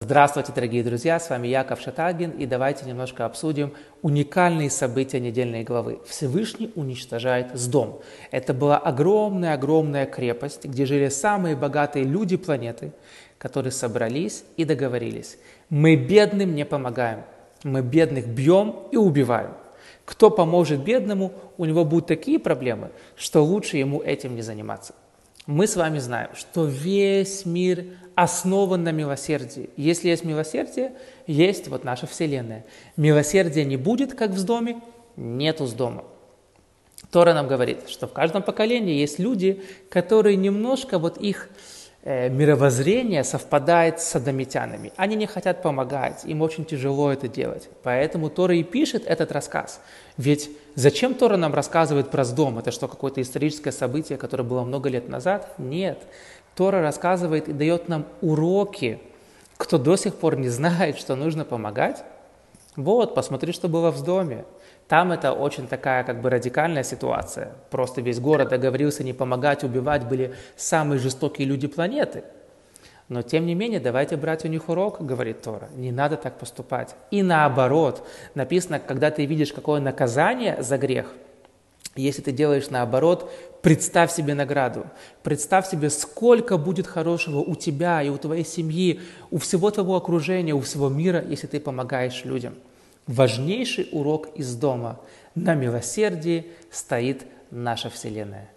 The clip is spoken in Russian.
Здравствуйте, дорогие друзья, с вами Яков Шатагин, и давайте немножко обсудим уникальные события недельной главы. Всевышний уничтожает Сдом. Это была огромная-огромная крепость, где жили самые богатые люди планеты, которые собрались и договорились. Мы бедным не помогаем, мы бедных бьем и убиваем. Кто поможет бедному, у него будут такие проблемы, что лучше ему этим не заниматься. Мы с вами знаем, что весь мир основан на милосердии. Если есть милосердие, есть вот наша Вселенная. Милосердия не будет, как в доме, нету с дома. Тора нам говорит, что в каждом поколении есть люди, которые немножко вот их мировоззрение совпадает с садомитянами. Они не хотят помогать, им очень тяжело это делать. Поэтому Тора и пишет этот рассказ. Ведь зачем Тора нам рассказывает про Сдом? Это что, какое-то историческое событие, которое было много лет назад? Нет. Тора рассказывает и дает нам уроки. Кто до сих пор не знает, что нужно помогать, вот, посмотри, что было в доме. Там это очень такая как бы радикальная ситуация. Просто весь город договорился не помогать, убивать, были самые жестокие люди планеты. Но тем не менее, давайте брать у них урок, говорит Тора. Не надо так поступать. И наоборот, написано, когда ты видишь какое наказание за грех – если ты делаешь наоборот, представь себе награду. Представь себе, сколько будет хорошего у тебя и у твоей семьи, у всего твоего окружения, у всего мира, если ты помогаешь людям. Важнейший урок из дома. На милосердии стоит наша Вселенная.